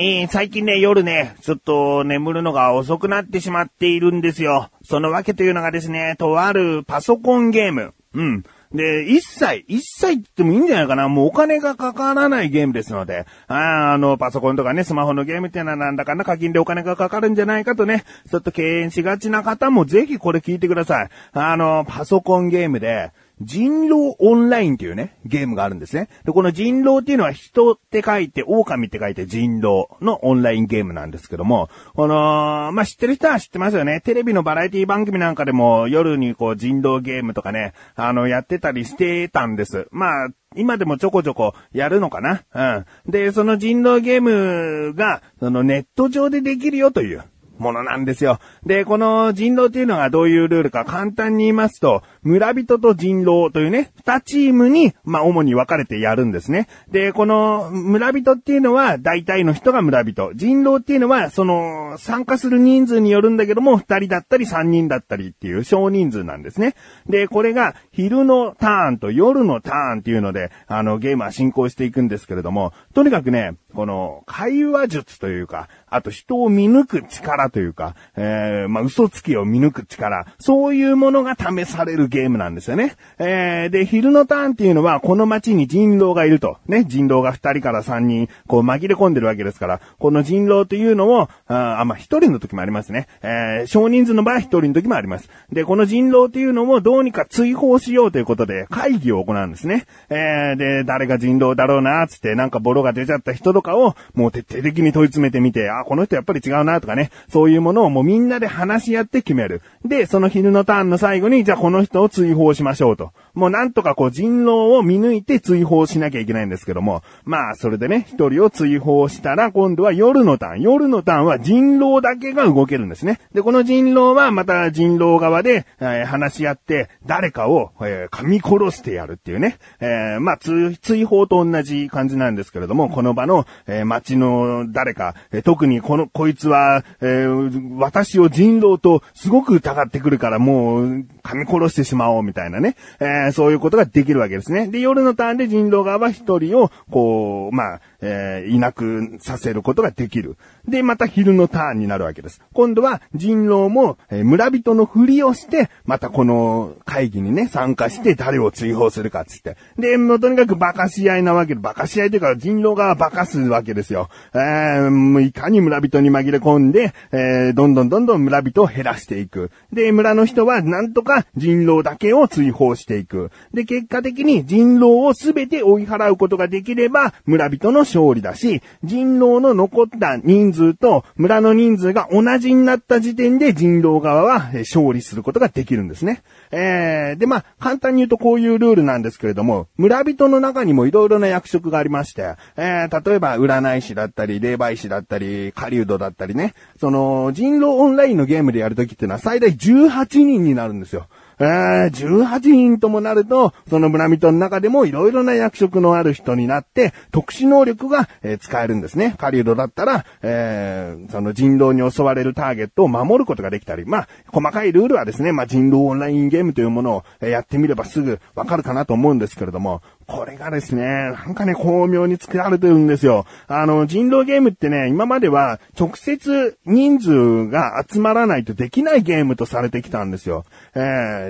えー、最近ね、夜ね、ちょっと眠るのが遅くなってしまっているんですよ。そのわけというのがですね、とあるパソコンゲーム。うん。で、一切、一切って言ってもいいんじゃないかな。もうお金がかからないゲームですので、ああの、パソコンとかね、スマホのゲームってのはなんだかんだ課金でお金がかかるんじゃないかとね、ちょっと敬遠しがちな方もぜひこれ聞いてください。あの、パソコンゲームで、人狼オンラインっていうね、ゲームがあるんですね。で、この人狼っていうのは人って書いて、狼って書いて人狼のオンラインゲームなんですけども、この、まあ、知ってる人は知ってますよね。テレビのバラエティ番組なんかでも夜にこう人狼ゲームとかね、あの、やってたりしてたんです。まあ、今でもちょこちょこやるのかなうん。で、その人狼ゲームが、そのネット上でできるよという。ものなんですよ。で、この人狼っていうのがどういうルールか簡単に言いますと、村人と人狼というね、二チームに、まあ、主に分かれてやるんですね。で、この村人っていうのは大体の人が村人。人狼っていうのは、その、参加する人数によるんだけども、二人だったり三人だったりっていう少人数なんですね。で、これが昼のターンと夜のターンっていうので、あの、ゲームは進行していくんですけれども、とにかくね、この、会話術というか、あと人を見抜く力というか、えー、まあ、嘘つきを見抜く力、そういうものが試されるゲームゲームなんですよね。えー、で、昼のターンっていうのは、この街に人狼がいると。ね、人狼が2人から3人、こう紛れ込んでるわけですから、この人狼というのを、あ、まあ、1人の時もありますね。えー、少人数の場合1人の時もあります。で、この人狼というのをどうにか追放しようということで、会議を行うんですね。えー、で、誰が人狼だろうな、つって、なんかボロが出ちゃった人とかを、もう徹底的に問い詰めてみて、あ、この人やっぱり違うな、とかね、そういうものをもうみんなで話し合って決める。で、その昼のターンの最後に、じゃあこの人を追放しましょうと。もうなんとかこう人狼を見抜いて追放しなきゃいけないんですけども、まあそれでね、一人を追放したら今度は夜のターン。夜のターンは人狼だけが動けるんですね。で、この人狼はまた人狼側で、えー話し合って誰かを、えー噛み殺してやるっていうね。えーまあ追追放と同じ感じなんですけれども、この場の、えー街の誰か、えー特にこの、こいつは、えー私を人狼とすごく疑ってくるからもう噛み殺してしまおうみたいなね。えーそういうことができるわけですね。で、夜のターンで人狼側は一人を、こう、まあ、えーいなくさせることができる。で、また昼のターンになるわけです。今度は人狼も、えー村人のふりをして、またこの会議にね、参加して誰を追放するかっつって。で、もうとにかく馬鹿し合いなわけで、馬鹿し合いというか人狼が馬鹿すわけですよ。えーもういかに村人に紛れ込んで、えーどんどんどんどん村人を減らしていく。で、村の人はなんとか人狼だけを追放していく。で、結果的に人狼をすべて追い払うことができれば、村人の勝利だし、人狼の残った人数と村の人数が同じになった時点で人狼側はえ勝利することができるんですね。えー、で、まあ、簡単に言うとこういうルールなんですけれども、村人の中にもいろいろな役職がありまして、えー、例えば占い師だったり、霊媒師だったり、狩人だったりね、その、人狼オンラインのゲームでやるときっていうのは最大18人になるんですよ。18人ともなると、その村人の中でもいろいろな役職のある人になって、特殊能力が、えー使えるんですね。狩人だったら、えー、その人狼に襲われるターゲットを守ることができたり、まあ、細かいルールはですね、まあ、人狼オンラインゲームというものをやってみればすぐわかるかなと思うんですけれども、これがですね、なんかね、巧妙に作られてるんですよ。あの、人狼ゲームってね、今までは直接人数が集まらないとできないゲームとされてきたんですよ。え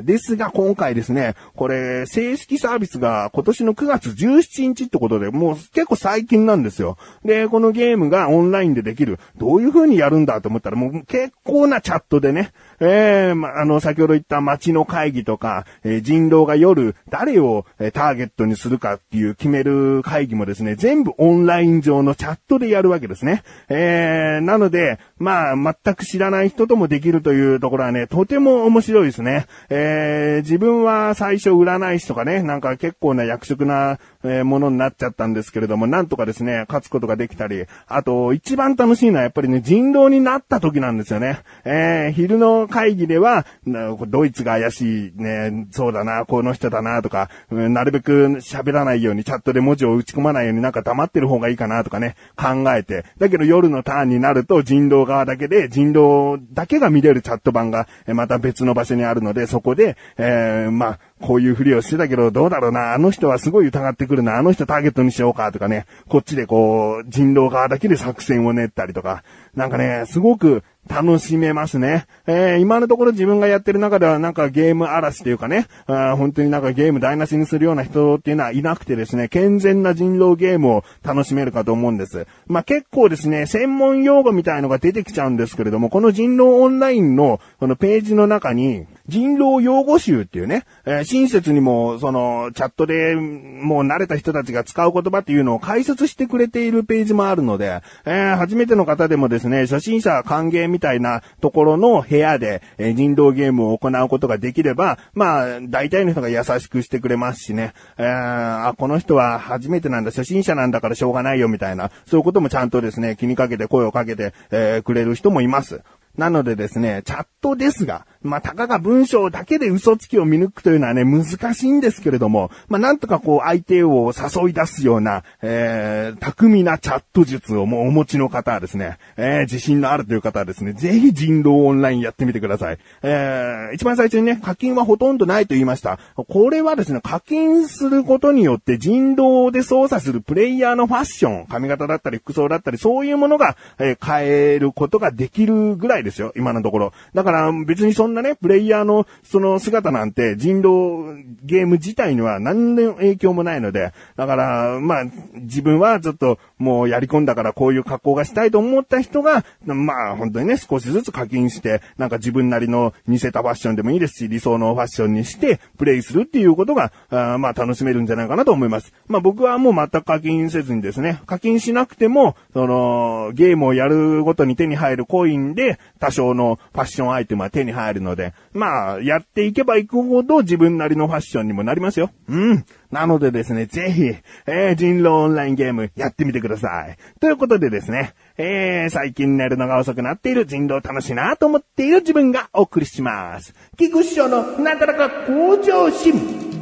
ー、ですが今回ですね、これ、正式サービスが今年の9月17日ってことで、もう結構最近なんですよ。で、このゲームがオンラインでできる。どういう風にやるんだと思ったら、もう結構なチャットでね、えー、ま、あの、先ほど言った街の会議とか、えー人狼が夜誰をえターゲットにするかっていう決める会議もですね、全部オンライン上のチャットでやるわけですね。えー、なので、まあ、全く知らない人ともできるというところはね、とても面白いですね。えー、自分は最初占い師とかね、なんか結構な役職な、えものになっちゃったんですけれども、なんとかですね、勝つことができたり、あと、一番楽しいのはやっぱりね、人狼になった時なんですよね。えー、昼の会議では、ドイツが怪しいね、そうだな、この人だなとか、うんなるべく喋らないようにチャットで文字を打ち込まないようになんか黙ってる方がいいかなとかね、考えて。だけど夜のターンになると人狼側だけで、人狼だけが見れるチャット版が、また別の場所にあるので、そこで、えーまあ、こういうふりをしてたけど、どうだろうな、あの人はすごい疑ってくるな、あの人ターゲットにしようかとかね、こっちでこう、人狼側だけで作戦を練ったりとか、なんかね、すごく楽しめますね。えー、今のところ自分がやってる中ではなんかゲーム嵐というかね、あ本当になんかゲーム台無しにするような人っていうのはいなくてですね、健全な人狼ゲームを楽しめるかと思うんです。まあ、結構ですね、専門用語みたいのが出てきちゃうんですけれども、この人狼オンラインのこのページの中に、人狼用語集っていうね、えー、親切にも、その、チャットでもう慣れた人たちが使う言葉っていうのを解説してくれているページもあるので、えー、初めての方でもですね、初心者歓迎みたいなところの部屋で、えー、人狼ゲームを行うことができれば、まあ、大体の人が優しくしてくれますしね、えー、あ、この人は初めてなんだ、初心者なんだからしょうがないよみたいな、そういうこともちゃんとですね、気にかけて声をかけて、えー、くれる人もいます。なのでですね、チャットですが、まあ、たかが文章だけで嘘つきを見抜くというのはね、難しいんですけれども、まあ、なんとかこう、相手を誘い出すような、えー、巧みなチャット術をもうお持ちの方はですね、えー、自信のあるという方はですね、ぜひ人狼オンラインやってみてください。えー、一番最初にね、課金はほとんどないと言いました。これはですね、課金することによって人狼で操作するプレイヤーのファッション、髪型だったり服装だったり、そういうものが、えー、変えることができるぐらいですよ、今のところ。だから別にそんんなね、プレイヤーのその姿なんて人狼ゲーム自体には何の影響もないので、だから、まあ、自分はちょっともうやり込んだからこういう格好がしたいと思った人が、まあ本当にね、少しずつ課金して、なんか自分なりの似せたファッションでもいいですし、理想のファッションにしてプレイするっていうことが、あまあ楽しめるんじゃないかなと思います。まあ僕はもう全く課金せずにですね、課金しなくても、その、ゲームをやるごとに手に入るコインで多少のファッションアイテムは手に入るので、まあ、やっていけばいくほど自分なりのファッションにもなりますよ。うん。なのでですね、ぜひ、えー、人狼オンラインゲームやってみてください。ということでですね、えー、最近寝るのが遅くなっている人狼楽しいなと思っている自分がお送りします。菊師匠のなだらか向上心。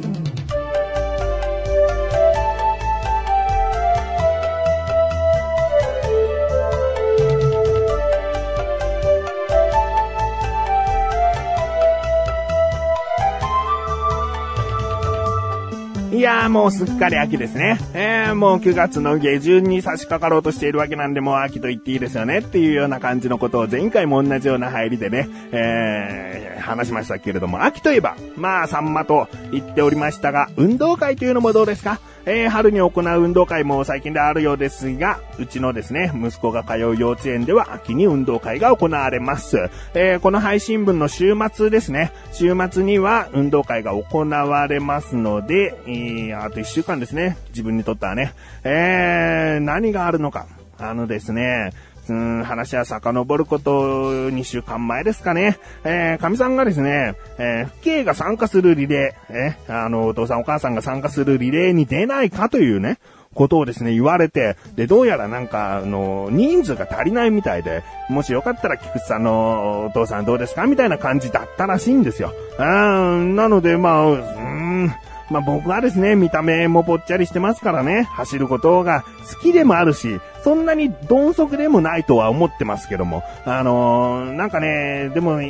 やーもうすっかり秋ですね。えー、もう9月の下旬に差し掛かろうとしているわけなんで、もう秋と言っていいですよねっていうような感じのことを前回も同じような入りでね、えー、話しましたけれども、秋といえば、まあ、さんまと言っておりましたが、運動会というのもどうですか？えー、春に行う運動会も最近であるようですが、うちのですね、息子が通う幼稚園では秋に運動会が行われます。えー、この配信分の週末ですね、週末には運動会が行われますので、えー、あと1週間ですね、自分にとってはね、えー、何があるのか。あのですね、うん、話は遡ること2週間前ですかね。えー、神さんがですね、えー、父兄が参加するリレー、えあの、お父さんお母さんが参加するリレーに出ないかというね、ことをですね、言われて、で、どうやらなんか、あの、人数が足りないみたいで、もしよかったら菊池さんのお父さんどうですかみたいな感じだったらしいんですよ。うん、なので、まあ、うーん、まあ僕はですね、見た目もぽっちゃりしてますからね、走ることが好きでもあるし、そんなに鈍足でもないとは思ってますけども、あのー、なんかね、でも、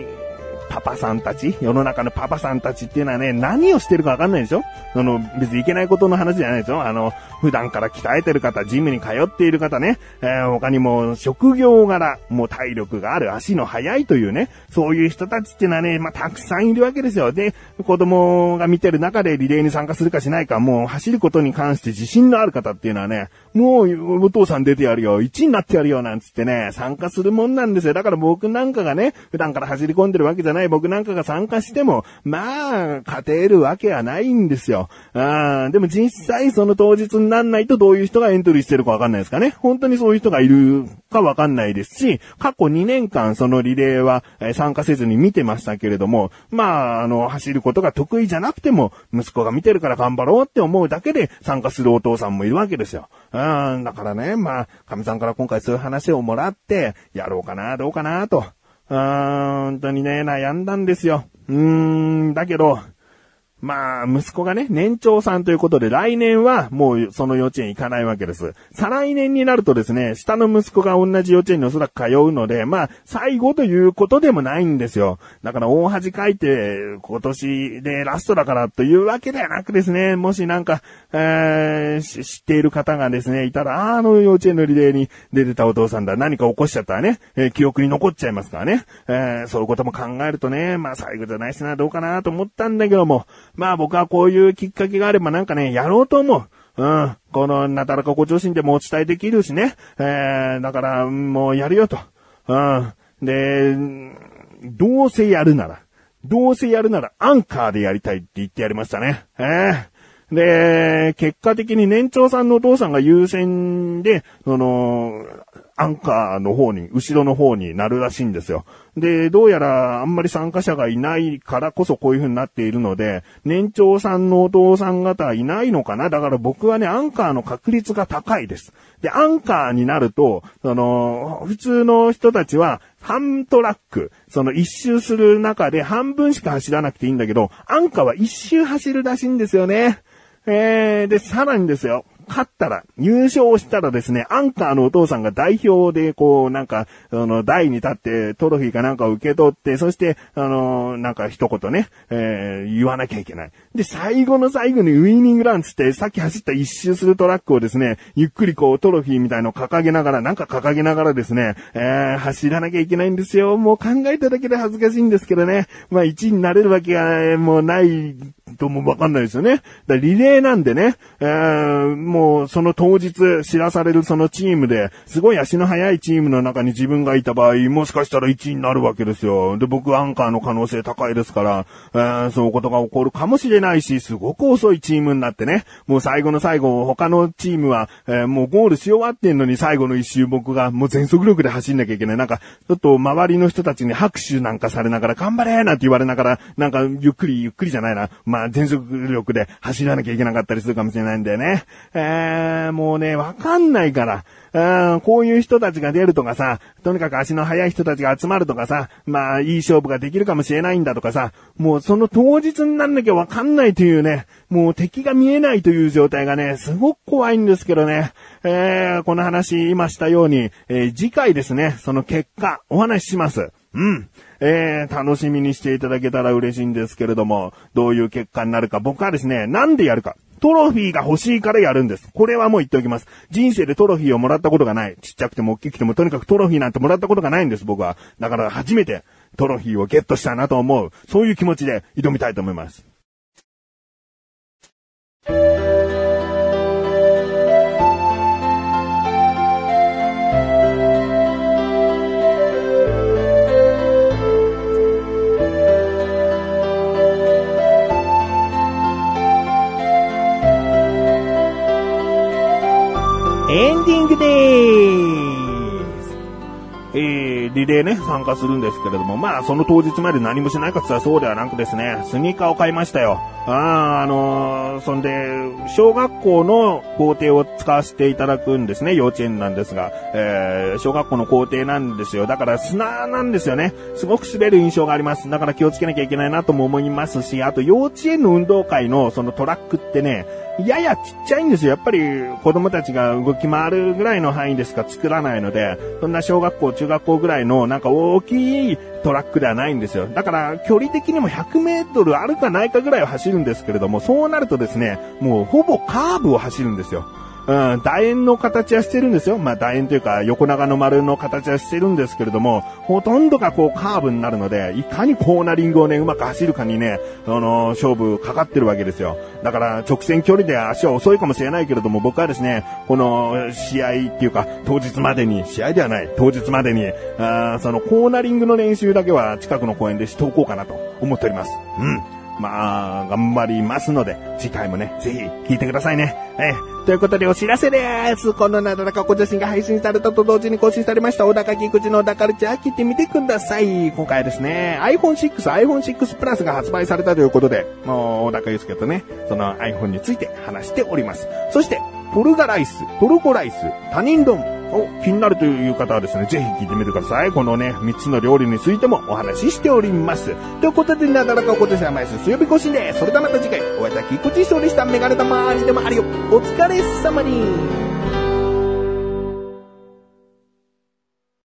パパさんたち、世の中のパパさんたちっていうのはね、何をしてるかわかんないでしょ？その、別にいけないことの話じゃないでしょ？あの、普段から鍛えてる方、ジムに通っている方ね、えー、他にも職業柄、もう体力がある、足の速いというね、そういう人たちっていうのはね、まあ、たくさんいるわけですよ。で、子供が見てる中でリレーに参加するかしないか、もう走ることに関して自信のある方っていうのはね、もう、お父さん出てやるよ、1位になってやるよ、なんつってね、参加するもんなんですよ。だから僕なんかがね、普段から走り込んでるわけじゃないない僕なんかが参加しても、まあ、勝てるわけはないんですよ。あでも実際その当日になんないとどういう人がエントリーしてるかわかんないですかね。本当にそういう人がいるかわかんないですし、過去2年間そのリレーは参加せずに見てましたけれども、まあ、あの、走ることが得意じゃなくても、息子が見てるから頑張ろうって思うだけで参加するお父さんもいるわけですよ。うん、だからね、まあ、神さんから今回そういう話をもらって、やろうかな、どうかな、と。うん、本当にね、悩んだんですよ。うーん、だけど、まあ、息子がね、年長さんということで、来年はもうその幼稚園行かないわけです。再来年になるとですね、下の息子が同じ幼稚園におそらく通うので、まあ、最後ということでもないんですよ。だから大恥かいて、今年でラストだからというわけではなくですね、もしなんか、えー、知っている方がですね、いたら、あの幼稚園のリレーに出てたお父さんだ、何か起こしちゃったらね、えー、記憶に残っちゃいますからね。えー、そういうことも考えるとね、まあ最後じゃないしな、どうかなと思ったんだけども、まあ僕はこういうきっかけがあればなんかね、やろうと思う。うん。この、なだらかご調子でもお伝えできるしね。えー、だから、もうやるよと。うん。で、どうせやるなら、どうせやるならアンカーでやりたいって言ってやりましたね。えーで、結果的に年長さんのお父さんが優先で、その、アンカーの方に、後ろの方になるらしいんですよ。で、どうやらあんまり参加者がいないからこそこういう風になっているので、年長さんのお父さん方はいないのかな？だから僕はね、アンカーの確率が高いです。で、アンカーになると、その、普通の人たちは、半トラック、その一周する中で半分しか走らなくていいんだけど、アンカーは一周走るらしいんですよね。えー、で、さらにですよ。勝ったら、優勝したらですね、アンカーのお父さんが代表で、こう、なんか、あの、台に立ってトロフィーかなんかを受け取って、そして、あの、なんか一言ね、えー、言わなきゃいけない。で、最後の最後にウィーニングランつって、さっき走った一周するトラックをですね、ゆっくりこう、トロフィーみたいのを掲げながら、なんか掲げながらですね、えー、走らなきゃいけないんですよ。もう考えただけで恥ずかしいんですけどね。まあ、1位になれるわけが、もうないともわかんないですよね。だリレーなんでね、えー、もうもうその当日知らされるそのチームで、すごい足の速いチームの中に自分がいた場合、もしかしたら1位になるわけですよ。で、僕アンカーの可能性高いですから、えー、そういうことが起こるかもしれないし、すごく遅いチームになってね、もう最後の最後、他のチームは、えー、もうゴールし終わってんのに最後の一周僕がもう全速力で走んなきゃいけない。なんか、ちょっと周りの人たちに拍手なんかされながら、頑張れなんて言われながら、なんかゆっくりゆっくりじゃないな。まあ、全速力で走らなきゃいけなかったりするかもしれないんだよね。えー、もうね、わかんないから。うん、こういう人たちが出るとかさ、とにかく足の速い人たちが集まるとかさ、まあ、いい勝負ができるかもしれないんだとかさ、もうその当日になんなきゃわかんないというね、もう敵が見えないという状態がね、すごく怖いんですけどね。えー、この話今したように、えー、次回ですね、その結果、お話しします。うん。えー、楽しみにしていただけたら嬉しいんですけれども、どういう結果になるか、僕はですね、なんでやるか。トロフィーが欲しいからやるんです。これはもう言っておきます。人生でトロフィーをもらったことがない。ちっちゃくても大きくてもとにかくトロフィーなんてもらったことがないんです、僕は。だから初めてトロフィーをゲットしたなと思う。そういう気持ちで挑みたいと思います。エンディングでーす。えー、リレーね、参加するんですけれども、まあ、その当日まで何もしないかって言ったらそうではなくですね、スニーカーを買いましたよ。ああ、あのー、そんで、小学校の校庭を使わせていただくんですね、幼稚園なんですが、えー、小学校の校庭なんですよ。だから砂なんですよね。すごく滑る印象があります。だから気をつけなきゃいけないなとも思いますし、あと幼稚園の運動会のそのトラックってね、ややちっちゃいんですよ。やっぱり子供たちが動き回るぐらいの範囲でしか作らないので、そんな小学校、中学校ぐらいのなんか大きいトラックではないんですよ。だから距離的にも100メートルあるかないかぐらいを走るんですけれども、そうなるとですね、もうほぼカーブを走るんですよ。うん、楕円の形はしてるんですよ。まあ楕円というか横長の丸の形はしてるんですけれども、ほとんどがこうカーブになるので、いかにコーナリングをね、うまく走るかにね、あの、勝負かかってるわけですよ。だから直線距離で足は遅いかもしれないけれども、僕はですね、この試合っていうか、当日までに、試合ではない、当日までに、あそのコーナリングの練習だけは近くの公園でしておこうかなと思っております。うん。まあ、頑張りますので、次回もね、ぜひ聞いてくださいね。えー、ということでお知らせです。このなだらか小写真が配信されたと同時に更新されました、小高菊池の小高ルチャー聞いてみてください。今回ですね、iPhone 6、iPhone 6 Plus が発売されたということで、もう、小高祐介とね、その iPhone について話しております。そして、トルガライス、トルコライス、他人丼、お、気になるという方はですね、ぜひ聞いてみてください。このね、3つの料理についてもお話ししております。ということで、なだらかおこてさまいす、水曜日更新で。それではまた次回、お会いいたきこちそうでした。メガネたまーにでもあるよ。お疲れ様に。